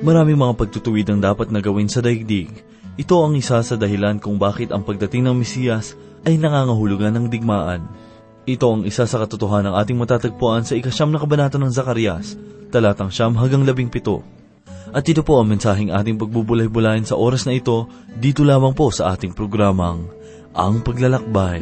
Maraming mga pagtutuwid ang dapat na gawin sa daigdig. Ito ang isa sa dahilan kung bakit ang pagdating ng Mesiyas ay nangangahulugan ng digmaan. Ito ang isa sa katotohanan ng ating matatagpuan sa ikasyam na kabanata ng Zakarias, talatang siyam hanggang labing pito. At ito po ang mensaheng ating pagbubulay-bulayan sa oras na ito, dito lamang po sa ating programang, Ang Paglalakbay.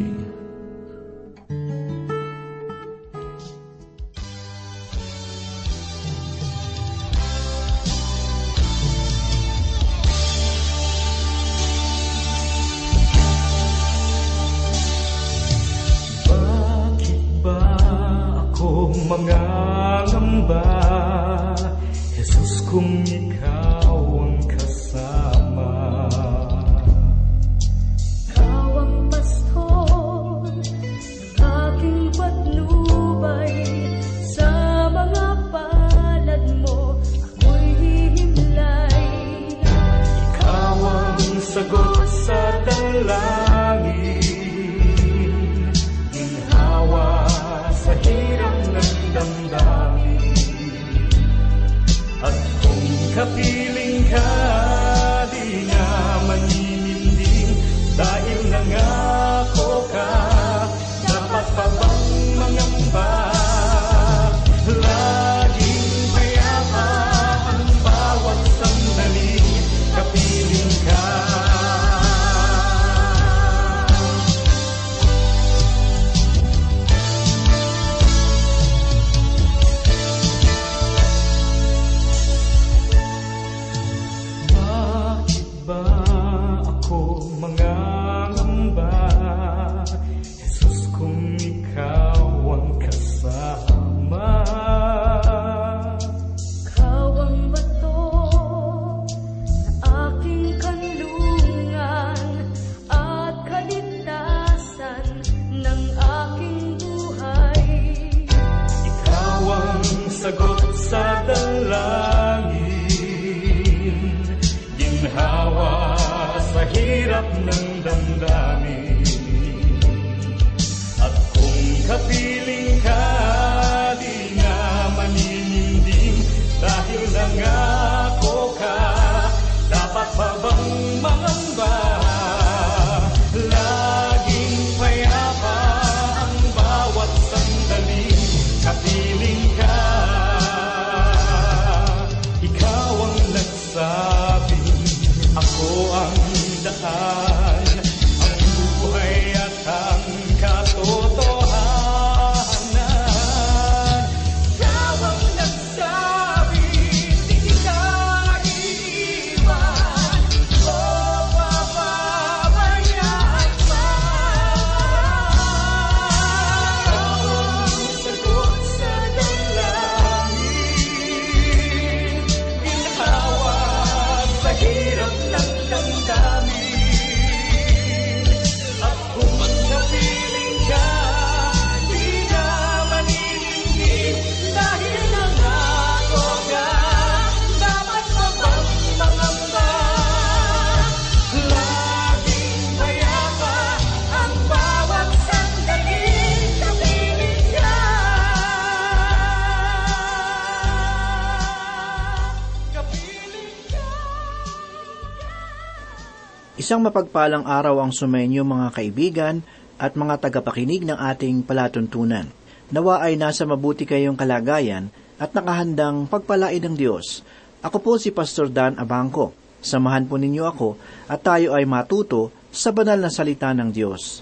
Isang mapagpalang araw ang sumenyo mga kaibigan at mga tagapakinig ng ating palatuntunan. Nawa ay nasa mabuti kayong kalagayan at nakahandang pagpalain ng Diyos. Ako po si Pastor Dan Abangco. Samahan po ninyo ako at tayo ay matuto sa banal na salita ng Diyos.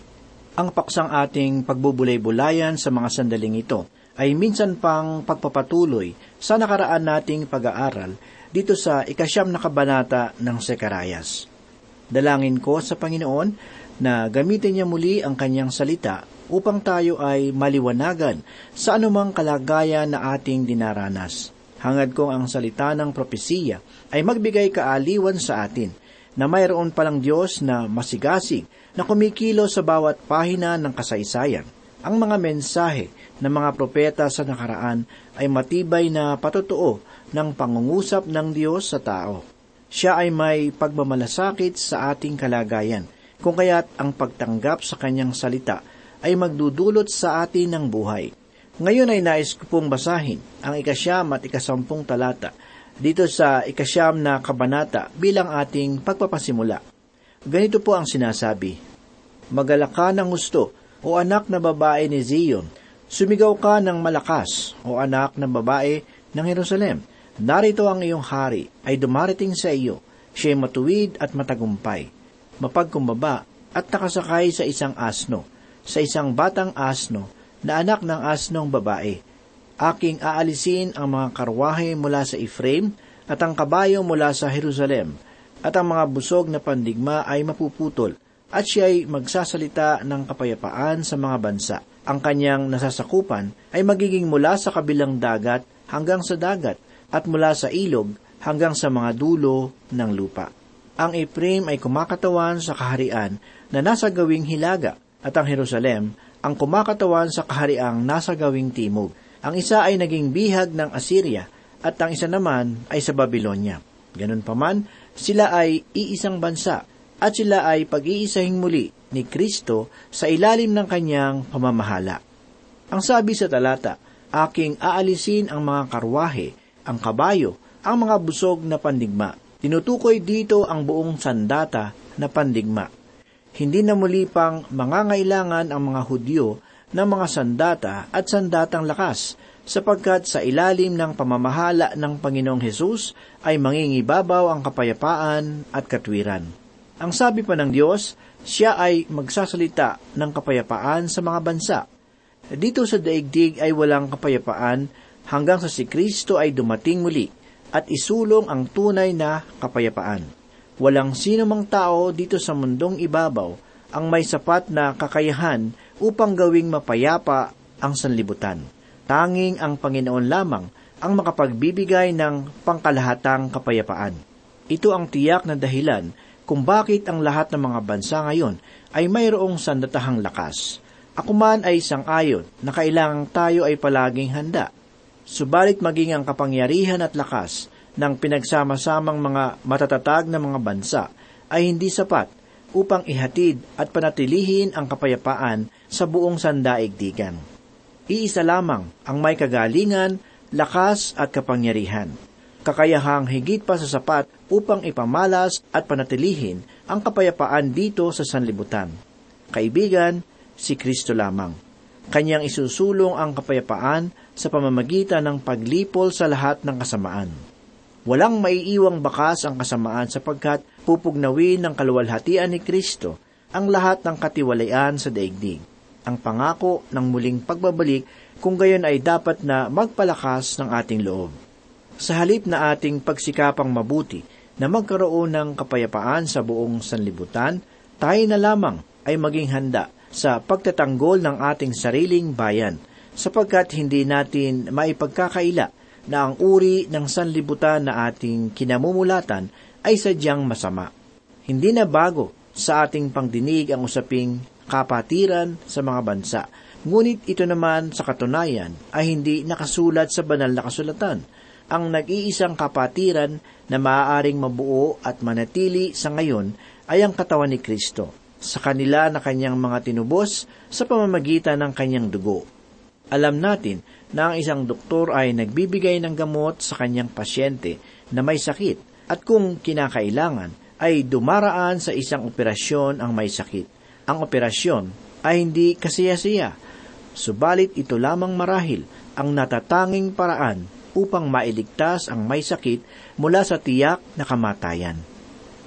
Ang paksang ating pagbubulay-bulayan sa mga sandaling ito ay minsan pang pagpapatuloy sa nakaraan nating pag-aaral dito sa ikasyam na kabanata ng Sekarayas. Dalangin ko sa Panginoon na gamitin niya muli ang kanyang salita upang tayo ay maliwanagan sa anumang kalagayan na ating dinaranas. Hangad kong ang salita ng propesiya ay magbigay kaaliwan sa atin na mayroon palang Diyos na masigasig na kumikilo sa bawat pahina ng kasaysayan. Ang mga mensahe ng mga propeta sa nakaraan ay matibay na patotoo ng pangungusap ng Diyos sa tao. Siya ay may pagmamalasakit sa ating kalagayan, kung kaya't ang pagtanggap sa kanyang salita ay magdudulot sa atin ng buhay. Ngayon ay nais ko pong basahin ang ikasyam at ikasampung talata dito sa ikasyam na kabanata bilang ating pagpapasimula. Ganito po ang sinasabi, Magalak ka ng gusto, o anak na babae ni Zion, sumigaw ka ng malakas, o anak na babae ng Jerusalem. Narito ang iyong hari, ay dumarating sa iyo, siya'y matuwid at matagumpay, mapagkumbaba at nakasakay sa isang asno, sa isang batang asno, na anak ng asnong babae. Aking aalisin ang mga karwahe mula sa Ephraim at ang kabayo mula sa Jerusalem, at ang mga busog na pandigma ay mapuputol, at siya ay magsasalita ng kapayapaan sa mga bansa. Ang kanyang nasasakupan ay magiging mula sa kabilang dagat hanggang sa dagat, at mula sa ilog hanggang sa mga dulo ng lupa. Ang Ephraim ay kumakatawan sa kaharian na nasa gawing hilaga, at ang Jerusalem ang kumakatawan sa kahariang nasa gawing timog. Ang isa ay naging bihag ng Assyria, at ang isa naman ay sa Babylonia. Ganun pa man, sila ay iisang bansa, at sila ay pag-iisahing muli ni Kristo sa ilalim ng kanyang pamamahala. Ang sabi sa talata, aking aalisin ang mga karwahe, ang kabayo, ang mga busog na pandigma. Tinutukoy dito ang buong sandata na pandigma. Hindi na muli pang mangangailangan ang mga Hudyo ng mga sandata at sandatang lakas, sapagkat sa ilalim ng pamamahala ng Panginoong Hesus ay mangingibabaw ang kapayapaan at katwiran. Ang sabi pa ng Diyos, siya ay magsasalita ng kapayapaan sa mga bansa. Dito sa daigdig ay walang kapayapaan hanggang sa si Kristo ay dumating muli at isulong ang tunay na kapayapaan. Walang sino mang tao dito sa mundong ibabaw ang may sapat na kakayahan upang gawing mapayapa ang sanlibutan. Tanging ang Panginoon lamang ang makapagbibigay ng pangkalahatang kapayapaan. Ito ang tiyak na dahilan kung bakit ang lahat ng mga bansa ngayon ay mayroong sandatahang lakas. Ako man ay isang ayon na kailangang tayo ay palaging handa. Subalit maging ang kapangyarihan at lakas ng pinagsama-samang mga matatatag na mga bansa ay hindi sapat upang ihatid at panatilihin ang kapayapaan sa buong sandaigdigan. Iisa lamang ang may kagalingan, lakas at kapangyarihan. Kakayahang higit pa sa sapat upang ipamalas at panatilihin ang kapayapaan dito sa sanlibutan. Kaibigan, si Kristo lamang. Kanyang isusulong ang kapayapaan sa pamamagitan ng paglipol sa lahat ng kasamaan. Walang maiiwang bakas ang kasamaan sapagkat pupugnawin ng kaluwalhatian ni Kristo ang lahat ng katiwalayan sa daigdig. Ang pangako ng muling pagbabalik kung gayon ay dapat na magpalakas ng ating loob. Sa halip na ating pagsikapang mabuti na magkaroon ng kapayapaan sa buong sanlibutan, tayo na lamang ay maging handa sa pagtatanggol ng ating sariling bayan, sapagkat hindi natin maipagkakaila na ang uri ng sanlibutan na ating kinamumulatan ay sadyang masama. Hindi na bago sa ating pangdinig ang usaping kapatiran sa mga bansa, ngunit ito naman sa katunayan ay hindi nakasulat sa banal na kasulatan. Ang nag-iisang kapatiran na maaaring mabuo at manatili sa ngayon ay ang katawan ni Kristo sa kanila na kanyang mga tinubos sa pamamagitan ng kanyang dugo. Alam natin na ang isang doktor ay nagbibigay ng gamot sa kanyang pasyente na may sakit at kung kinakailangan ay dumaraan sa isang operasyon ang may sakit. Ang operasyon ay hindi kasiyasiya, subalit ito lamang marahil ang natatanging paraan upang mailigtas ang may sakit mula sa tiyak na kamatayan.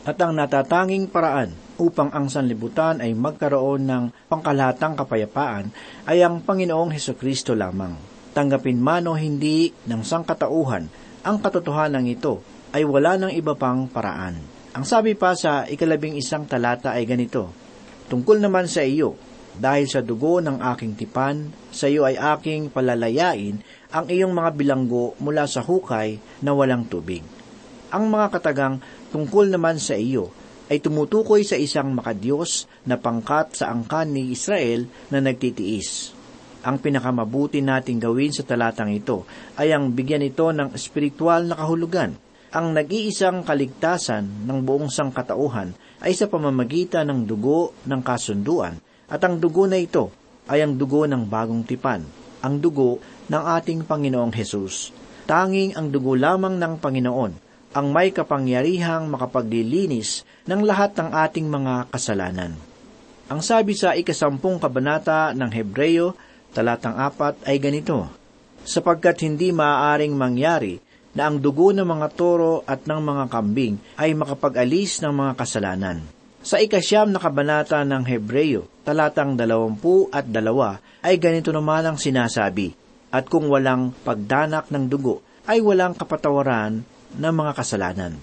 At ang natatanging paraan upang ang sanlibutan ay magkaroon ng pangkalahatang kapayapaan ay ang Panginoong Heso Kristo lamang. Tanggapin man o hindi ng sangkatauhan, ang katotohanan ito ay wala ng iba pang paraan. Ang sabi pa sa ikalabing isang talata ay ganito, Tungkol naman sa iyo, dahil sa dugo ng aking tipan, sa iyo ay aking palalayain ang iyong mga bilanggo mula sa hukay na walang tubig. Ang mga katagang tungkol naman sa iyo ay tumutukoy sa isang makadiyos na pangkat sa angkan ni Israel na nagtitiis. Ang pinakamabuti nating gawin sa talatang ito ay ang bigyan ito ng espiritual na kahulugan. Ang nag-iisang kaligtasan ng buong sangkatauhan ay sa pamamagitan ng dugo ng kasunduan at ang dugo na ito ay ang dugo ng bagong tipan, ang dugo ng ating Panginoong Hesus. tanging ang dugo lamang ng Panginoon ang may kapangyarihang makapaglilinis ng lahat ng ating mga kasalanan. Ang sabi sa ikasampung kabanata ng Hebreyo, talatang apat ay ganito, sapagkat hindi maaaring mangyari na ang dugo ng mga toro at ng mga kambing ay makapag-alis ng mga kasalanan. Sa ikasyam na kabanata ng Hebreyo, talatang dalawampu at dalawa, ay ganito naman ang sinasabi, At kung walang pagdanak ng dugo, ay walang kapatawaran ng mga kasalanan.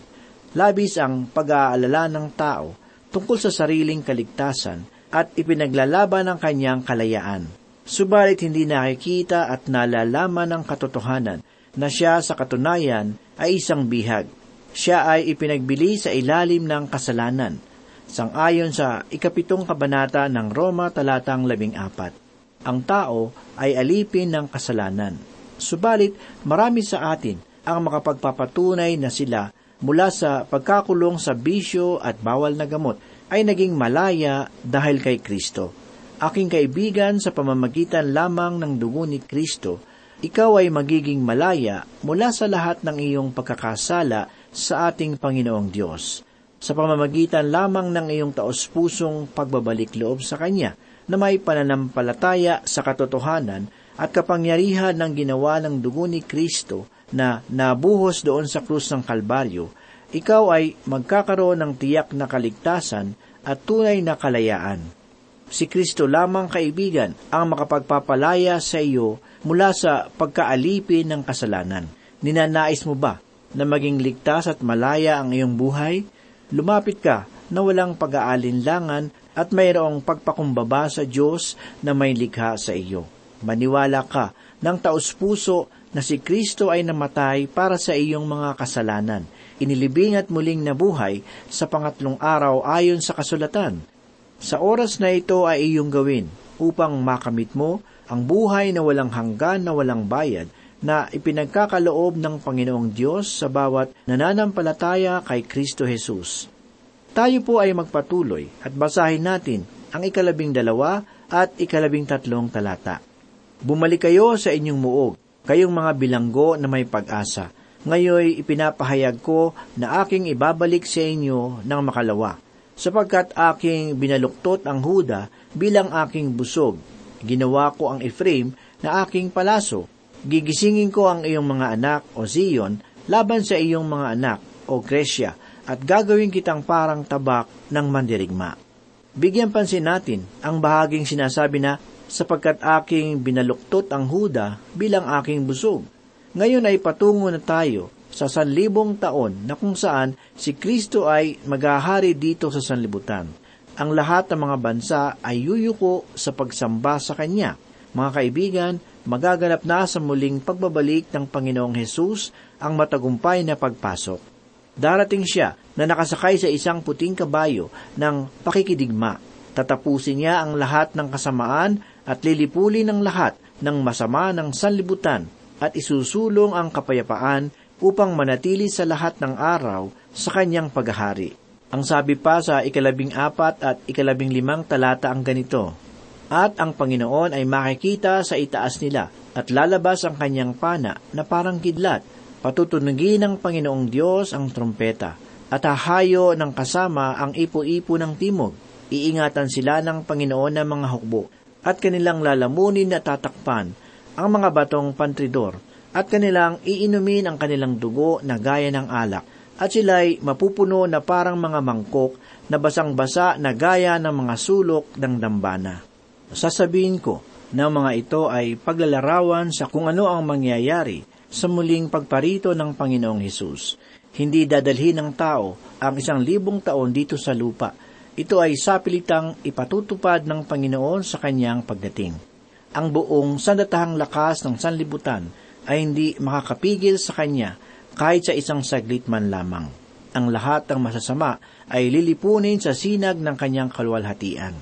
Labis ang pag-aalala ng tao tungkol sa sariling kaligtasan at ipinaglalaban ang kanyang kalayaan. Subalit hindi nakikita at nalalaman ng katotohanan na siya sa katunayan ay isang bihag. Siya ay ipinagbili sa ilalim ng kasalanan, sangayon sa ikapitong kabanata ng Roma talatang labing apat. Ang tao ay alipin ng kasalanan. Subalit marami sa atin ang makapagpapatunay na sila mula sa pagkakulong sa bisyo at bawal na gamot ay naging malaya dahil kay Kristo. Aking kaibigan sa pamamagitan lamang ng dugo ni Kristo, ikaw ay magiging malaya mula sa lahat ng iyong pagkakasala sa ating Panginoong Diyos. Sa pamamagitan lamang ng iyong taos-pusong pagbabalik loob sa Kanya na may pananampalataya sa katotohanan at kapangyarihan ng ginawa ng dugo ni Kristo na nabuhos doon sa krus ng Kalbaryo, ikaw ay magkakaroon ng tiyak na kaligtasan at tunay na kalayaan. Si Kristo lamang kaibigan ang makapagpapalaya sa iyo mula sa pagkaalipin ng kasalanan. Ninanais mo ba na maging ligtas at malaya ang iyong buhay? Lumapit ka na walang pag-aalinlangan at mayroong pagpakumbaba sa Diyos na may likha sa iyo. Maniwala ka ng taus-puso na si Kristo ay namatay para sa iyong mga kasalanan. Inilibing at muling nabuhay sa pangatlong araw ayon sa kasulatan. Sa oras na ito ay iyong gawin upang makamit mo ang buhay na walang hanggan na walang bayad na ipinagkakaloob ng Panginoong Diyos sa bawat nananampalataya kay Kristo Jesus. Tayo po ay magpatuloy at basahin natin ang ikalabing dalawa at ikalabing tatlong talata. Bumalik kayo sa inyong muog, kayong mga bilanggo na may pag-asa. Ngayoy ipinapahayag ko na aking ibabalik sa inyo ng makalawa, sapagkat aking binaluktot ang Huda bilang aking busog. Ginawa ko ang Ephraim na aking palaso. Gigisingin ko ang iyong mga anak, o Zion, laban sa iyong mga anak, o Gresya, at gagawin kitang parang tabak ng mandirigma. Bigyan pansin natin ang bahaging sinasabi na sapagkat aking binaluktot ang Huda bilang aking busog. Ngayon ay patungo na tayo sa sanlibong taon na kung saan si Kristo ay maghahari dito sa sanlibutan. Ang lahat ng mga bansa ay yuyuko sa pagsamba sa Kanya. Mga kaibigan, magaganap na sa muling pagbabalik ng Panginoong Hesus ang matagumpay na pagpasok. Darating siya na nakasakay sa isang puting kabayo ng pakikidigma. Tatapusin niya ang lahat ng kasamaan at lilipuli ng lahat ng masama ng sanlibutan at isusulong ang kapayapaan upang manatili sa lahat ng araw sa kanyang paghahari. Ang sabi pa sa ikalabing apat at ikalabing limang talata ang ganito, At ang Panginoon ay makikita sa itaas nila at lalabas ang kanyang pana na parang kidlat Patutunugin ng Panginoong Diyos ang trumpeta at hahayo ng kasama ang ipo-ipo ng timog. Iingatan sila ng Panginoon ng mga hukbo at kanilang lalamunin at tatakpan ang mga batong pantridor at kanilang iinumin ang kanilang dugo na gaya ng alak at sila'y mapupuno na parang mga mangkok na basang-basa na gaya ng mga sulok ng dambana. Sasabihin ko na mga ito ay paglalarawan sa kung ano ang mangyayari sa muling pagparito ng Panginoong Hesus. Hindi dadalhin ng tao ang isang libong taon dito sa lupa. Ito ay sapilitang ipatutupad ng Panginoon sa kanyang pagdating. Ang buong sandatahang lakas ng sanlibutan ay hindi makakapigil sa kanya kahit sa isang saglit man lamang. Ang lahat ng masasama ay lilipunin sa sinag ng kanyang kalwalhatian.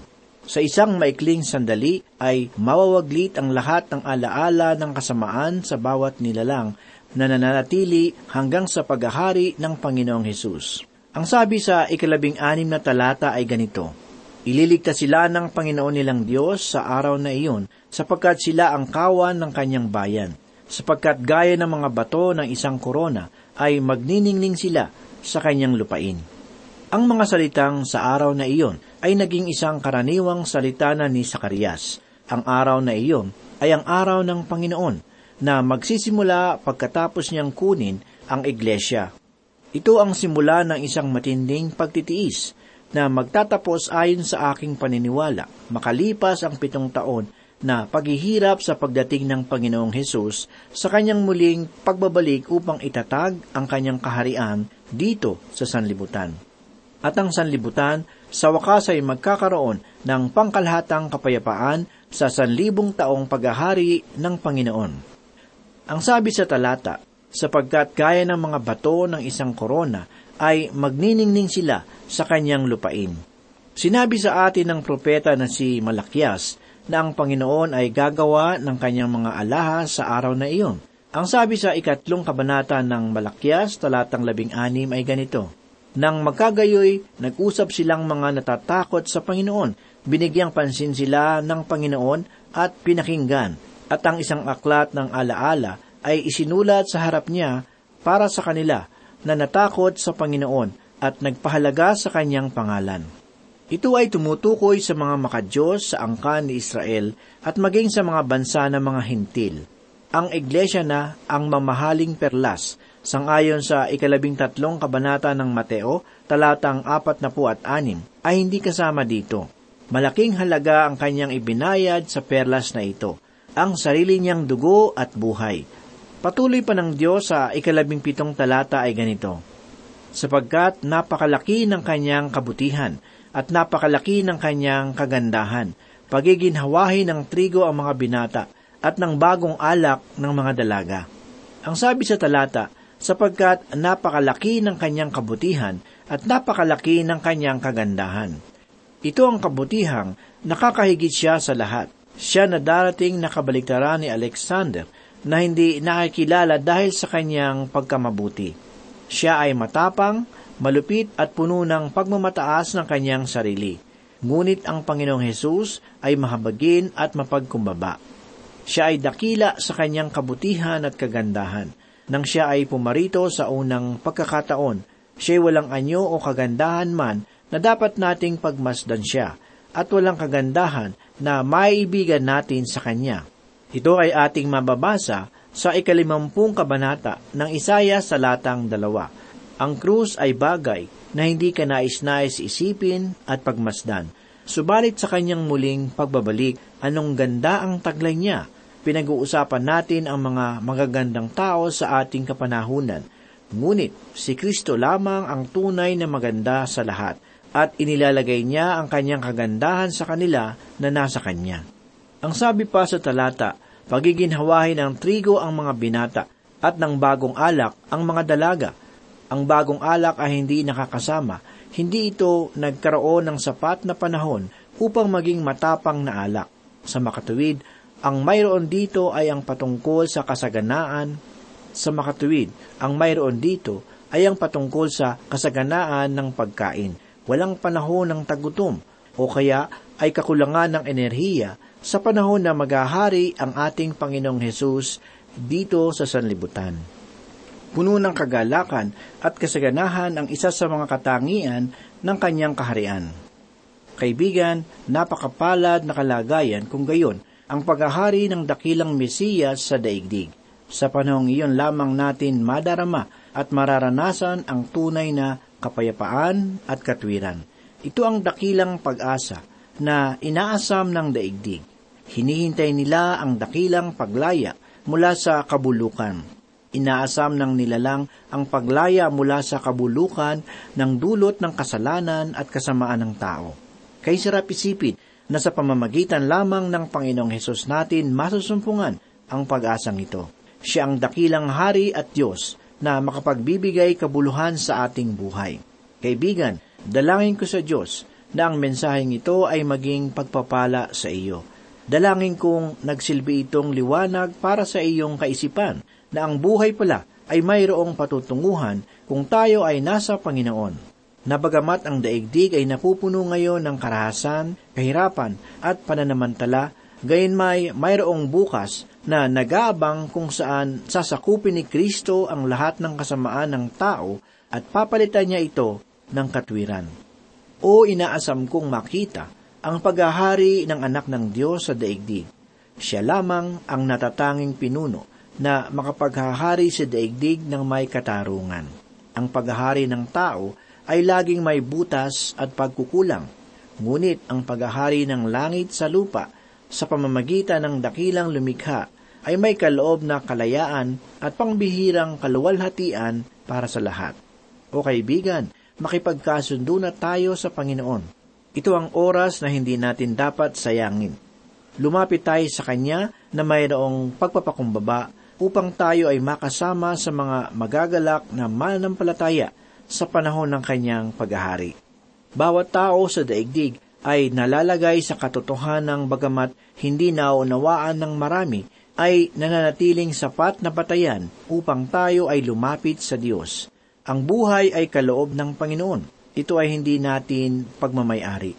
Sa isang maikling sandali ay mawawaglit ang lahat ng alaala ng kasamaan sa bawat nilalang na nananatili hanggang sa paghahari ng Panginoong Hesus. Ang sabi sa ikalabing anim na talata ay ganito, Ililigtas sila ng Panginoon nilang Diyos sa araw na iyon sapagkat sila ang kawan ng kanyang bayan. sapagkat gaya ng mga bato ng isang korona ay magniningning sila sa kanyang lupain. Ang mga salitang sa araw na iyon ay naging isang karaniwang salita na ni Sakarias. Ang araw na iyon ay ang araw ng Panginoon na magsisimula pagkatapos niyang kunin ang iglesia. Ito ang simula ng isang matinding pagtitiis na magtatapos ayon sa aking paniniwala makalipas ang pitong taon na paghihirap sa pagdating ng Panginoong Hesus sa kanyang muling pagbabalik upang itatag ang kanyang kaharian dito sa sanlibutan. At ang sanlibutan sa wakas ay magkakaroon ng pangkalahatang kapayapaan sa sanlibong taong paghahari ng Panginoon. Ang sabi sa talata, sapagkat gaya ng mga bato ng isang korona ay magniningning sila sa kanyang lupain. Sinabi sa atin ng propeta na si Malakias na ang Panginoon ay gagawa ng kanyang mga alahas sa araw na iyon. Ang sabi sa ikatlong kabanata ng Malakias, talatang labing anim ay ganito, Nang magkagayoy, nag-usap silang mga natatakot sa Panginoon, binigyang pansin sila ng Panginoon at pinakinggan, at ang isang aklat ng alaala ay isinulat sa harap niya para sa kanila na natakot sa Panginoon at nagpahalaga sa kanyang pangalan. Ito ay tumutukoy sa mga makadiyos sa angkan ni Israel at maging sa mga bansa ng mga hintil. Ang iglesia na ang mamahaling perlas, sangayon sa ikalabing tatlong kabanata ng Mateo, talatang apat na at anim, ay hindi kasama dito. Malaking halaga ang kanyang ibinayad sa perlas na ito, ang sarili niyang dugo at buhay. Patuloy pa ng Diyos sa ikalabing pitong talata ay ganito, sapagkat napakalaki ng kanyang kabutihan at napakalaki ng kanyang kagandahan. Pagiginhawahi ng trigo ang mga binata at ng bagong alak ng mga dalaga. Ang sabi sa talata, sapagkat napakalaki ng kanyang kabutihan at napakalaki ng kanyang kagandahan. Ito ang kabutihang nakakahigit siya sa lahat. Siya na darating na kabaliktaran ni Alexander na hindi nakikilala dahil sa kanyang pagkamabuti. Siya ay matapang, malupit at puno ng pagmamataas ng kanyang sarili. Ngunit ang Panginoong Hesus ay mahabagin at mapagkumbaba. Siya ay dakila sa kanyang kabutihan at kagandahan. Nang siya ay pumarito sa unang pagkakataon, siya'y walang anyo o kagandahan man na dapat nating pagmasdan siya, at walang kagandahan na maibigan natin sa kanya. Ito ay ating mababasa sa ikalimampung kabanata ng Isaya sa latang dalawa. Ang krus ay bagay na hindi ka nais-nais isipin at pagmasdan. Subalit sa kanyang muling pagbabalik, anong ganda ang taglay niya. Pinag-uusapan natin ang mga magagandang tao sa ating kapanahunan. Ngunit si Kristo lamang ang tunay na maganda sa lahat at inilalagay niya ang kanyang kagandahan sa kanila na nasa kanya. Ang sabi pa sa talata, pagiginhawahin ng trigo ang mga binata at ng bagong alak ang mga dalaga. Ang bagong alak ay hindi nakakasama, hindi ito nagkaroon ng sapat na panahon upang maging matapang na alak. Sa makatuwid, ang mayroon dito ay ang patungkol sa kasaganaan. Sa makatuwid, ang mayroon dito ay ang patungkol sa kasaganaan ng pagkain. Walang panahon ng tagutom o kaya ay kakulangan ng enerhiya sa panahon na maghahari ang ating Panginoong Hesus dito sa sanlibutan. Puno ng kagalakan at kasaganahan ang isa sa mga katangian ng kanyang kaharian. Kaibigan, napakapalad na kalagayan kung gayon ang paghahari ng dakilang Mesiyas sa daigdig. Sa panahong iyon lamang natin madarama at mararanasan ang tunay na kapayapaan at katwiran. Ito ang dakilang pag-asa na inaasam ng daigdig. Hinihintay nila ang dakilang paglaya mula sa kabulukan. Inaasam ng nilalang ang paglaya mula sa kabulukan ng dulot ng kasalanan at kasamaan ng tao. Kay sarap isipin na sa pamamagitan lamang ng Panginoong Hesus natin masusumpungan ang pag-asang ito. Siya ang dakilang hari at Diyos na makapagbibigay kabuluhan sa ating buhay. Kaibigan, dalangin ko sa Diyos na ang mensaheng ito ay maging pagpapala sa iyo Dalangin kong nagsilbi itong liwanag para sa iyong kaisipan na ang buhay pala ay mayroong patutunguhan kung tayo ay nasa Panginoon. Nabagamat ang daigdig ay napupuno ngayon ng karahasan, kahirapan at pananamantala, gayon may mayroong bukas na nag-aabang kung saan sasakupin ni Kristo ang lahat ng kasamaan ng tao at papalitan niya ito ng katwiran. O inaasam kong makita ang paghahari ng anak ng Diyos sa daigdig. Siya lamang ang natatanging pinuno na makapaghahari sa daigdig ng may katarungan. Ang paghahari ng tao ay laging may butas at pagkukulang, ngunit ang paghahari ng langit sa lupa sa pamamagitan ng dakilang lumikha ay may kaloob na kalayaan at pangbihirang kaluwalhatian para sa lahat. O kaibigan, makipagkasundo na tayo sa Panginoon. Ito ang oras na hindi natin dapat sayangin. Lumapit tayo sa Kanya na mayroong pagpapakumbaba upang tayo ay makasama sa mga magagalak na mananampalataya sa panahon ng Kanyang paghahari. Bawat tao sa daigdig ay nalalagay sa katotohanan bagamat hindi naunawaan ng marami ay nananatiling sapat na batayan upang tayo ay lumapit sa Diyos. Ang buhay ay kaloob ng Panginoon. Ito ay hindi natin pagmamayari.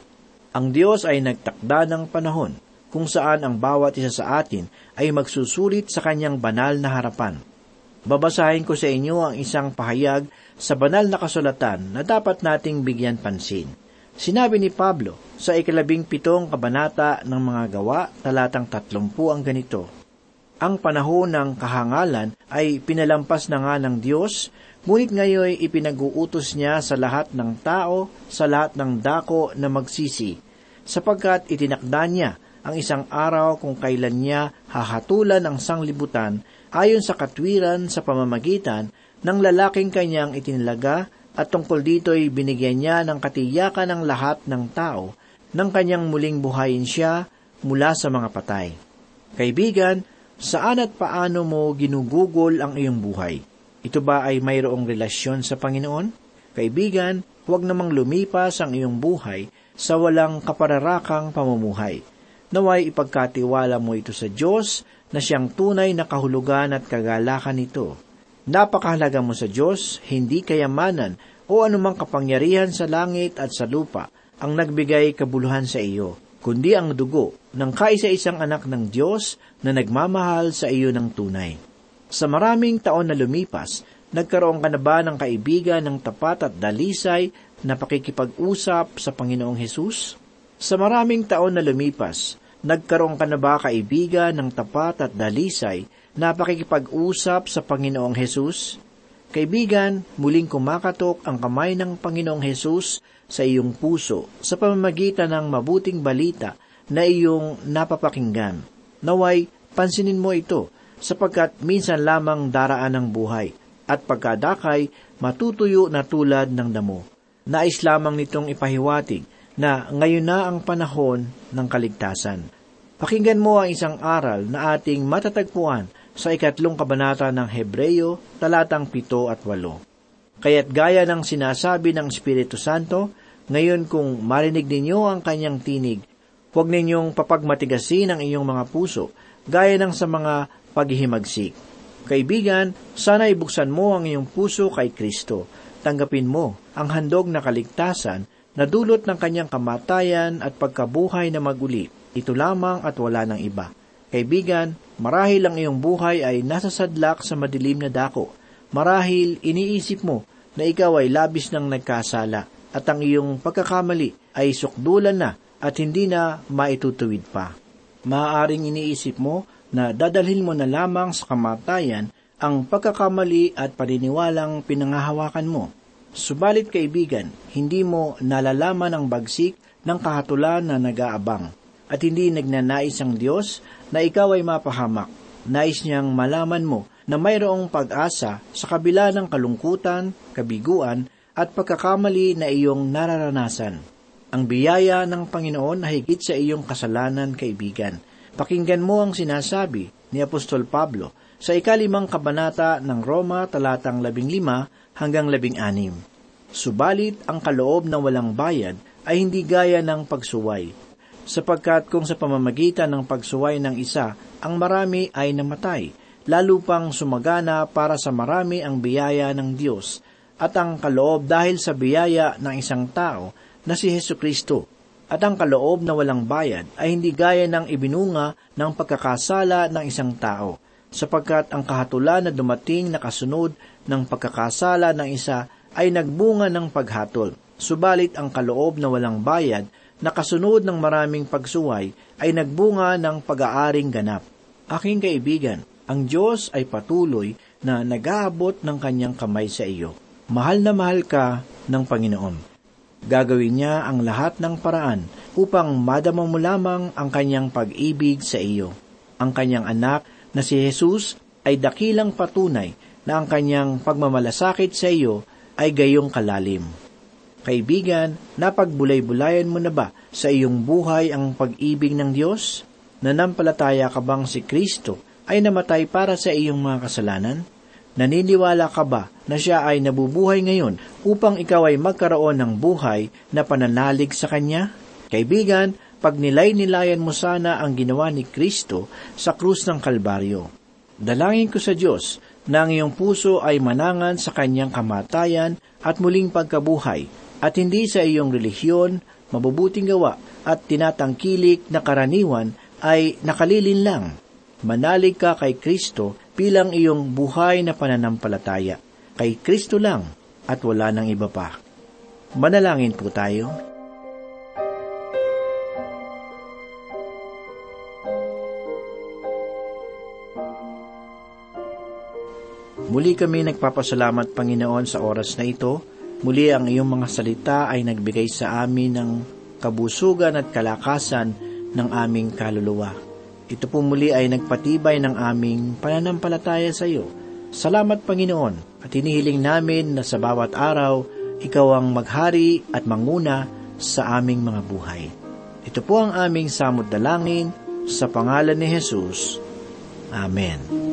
Ang Diyos ay nagtakda ng panahon kung saan ang bawat isa sa atin ay magsusulit sa kanyang banal na harapan. Babasahin ko sa inyo ang isang pahayag sa banal na kasulatan na dapat nating bigyan pansin. Sinabi ni Pablo sa ikalabing pitong kabanata ng mga gawa, talatang tatlumpu ang ganito, Ang panahon ng kahangalan ay pinalampas na nga ng Diyos, ngunit ngayon ipinag-uutos niya sa lahat ng tao, sa lahat ng dako na magsisi, sapagkat itinakda niya ang isang araw kung kailan niya hahatulan ang sanglibutan ayon sa katwiran sa pamamagitan ng lalaking kanyang itinilaga at tungkol dito'y binigyan niya ng katiyakan ng lahat ng tao nang kanyang muling buhayin siya mula sa mga patay. Kaibigan, saan at paano mo ginugugol ang iyong buhay? Ito ba ay mayroong relasyon sa Panginoon? Kaibigan, huwag namang lumipas ang iyong buhay sa walang kapararakang pamumuhay. Naway ipagkatiwala mo ito sa Diyos na siyang tunay na kahulugan at kagalakan nito. Napakahalaga mo sa Diyos, hindi kayamanan o anumang kapangyarihan sa langit at sa lupa ang nagbigay kabuluhan sa iyo, kundi ang dugo ng kaisa-isang anak ng Diyos na nagmamahal sa iyo ng tunay. Sa maraming taon na lumipas, nagkaroon ka na ba ng kaibigan ng tapat at dalisay na pakikipag-usap sa Panginoong Hesus? Sa maraming taon na lumipas, nagkaroon ka na ba kaibigan ng tapat at dalisay na pakikipag-usap sa Panginoong Hesus? Kaibigan, muling kumakatok ang kamay ng Panginoong Hesus sa iyong puso sa pamamagitan ng mabuting balita na iyong napapakinggan. Naway, pansinin mo ito sapagkat minsan lamang daraan ng buhay at pagkadakay matutuyo na tulad ng damo. Nais lamang nitong ipahiwatig na ngayon na ang panahon ng kaligtasan. Pakinggan mo ang isang aral na ating matatagpuan sa ikatlong kabanata ng Hebreyo, talatang pito at walo. Kaya't gaya ng sinasabi ng Espiritu Santo, ngayon kung marinig ninyo ang kanyang tinig, huwag ninyong papagmatigasin ang iyong mga puso, gaya ng sa mga paghihimagsik. Kaibigan, sana ibuksan mo ang iyong puso kay Kristo. Tanggapin mo ang handog na kaligtasan na dulot ng kanyang kamatayan at pagkabuhay na maguli. Ito lamang at wala ng iba. Kaibigan, marahil ang iyong buhay ay nasa sadlak sa madilim na dako. Marahil iniisip mo na ikaw ay labis ng nagkasala at ang iyong pagkakamali ay sukdulan na at hindi na maitutuwid pa. Maaaring iniisip mo na dadalhin mo na lamang sa kamatayan ang pagkakamali at paniniwalang pinangahawakan mo. Subalit kaibigan, hindi mo nalalaman ang bagsik ng kahatulan na nag-aabang at hindi nagnanais ang Diyos na ikaw ay mapahamak. Nais niyang malaman mo na mayroong pag-asa sa kabila ng kalungkutan, kabiguan, at pagkakamali na iyong nararanasan. Ang biyaya ng Panginoon ay higit sa iyong kasalanan, kaibigan. Pakinggan mo ang sinasabi ni Apostol Pablo sa ikalimang kabanata ng Roma talatang labing lima hanggang labing anim. Subalit ang kaloob ng walang bayad ay hindi gaya ng pagsuway, sapagkat kung sa pamamagitan ng pagsuway ng isa, ang marami ay namatay, lalo pang sumagana para sa marami ang biyaya ng Diyos, at ang kaloob dahil sa biyaya ng isang tao na si Heso Kristo. at ang kaloob na walang bayad ay hindi gaya ng ibinunga ng pagkakasala ng isang tao, sapagkat ang kahatulan na dumating na kasunod ng pagkakasala ng isa ay nagbunga ng paghatol. Subalit ang kaloob na walang bayad na kasunod ng maraming pagsuway ay nagbunga ng pag-aaring ganap. Aking kaibigan, ang Diyos ay patuloy na nag-aabot ng kanyang kamay sa iyo. Mahal na mahal ka ng Panginoon. Gagawin niya ang lahat ng paraan upang madama mo lamang ang kanyang pag-ibig sa iyo. Ang kanyang anak na si Jesus ay dakilang patunay na ang kanyang pagmamalasakit sa iyo ay gayong kalalim. Kaibigan, napagbulay-bulayan mo na ba sa iyong buhay ang pag-ibig ng Diyos? Nanampalataya ka bang si Kristo ay namatay para sa iyong mga kasalanan? Naniniwala ka ba na siya ay nabubuhay ngayon upang ikaw ay magkaroon ng buhay na pananalig sa Kanya? Kaibigan, pag nilay-nilayan mo sana ang ginawa ni Kristo sa krus ng Kalbaryo. Dalangin ko sa Diyos na ang iyong puso ay manangan sa Kanyang kamatayan at muling pagkabuhay, at hindi sa iyong relihiyon, mabubuting gawa at tinatangkilik na karaniwan ay nakalilin lang. Manalig ka kay Kristo bilang iyong buhay na pananampalataya. Kay Kristo lang at wala nang iba pa. Manalangin po tayo. Muli kami nagpapasalamat Panginoon sa oras na ito. Muli ang iyong mga salita ay nagbigay sa amin ng kabusugan at kalakasan ng aming kaluluwa. Ito po muli ay nagpatibay ng aming pananampalataya sa iyo. Salamat Panginoon at hinihiling namin na sa bawat araw, ikaw ang maghari at manguna sa aming mga buhay. Ito po ang aming samot dalangin sa pangalan ni Jesus. Amen.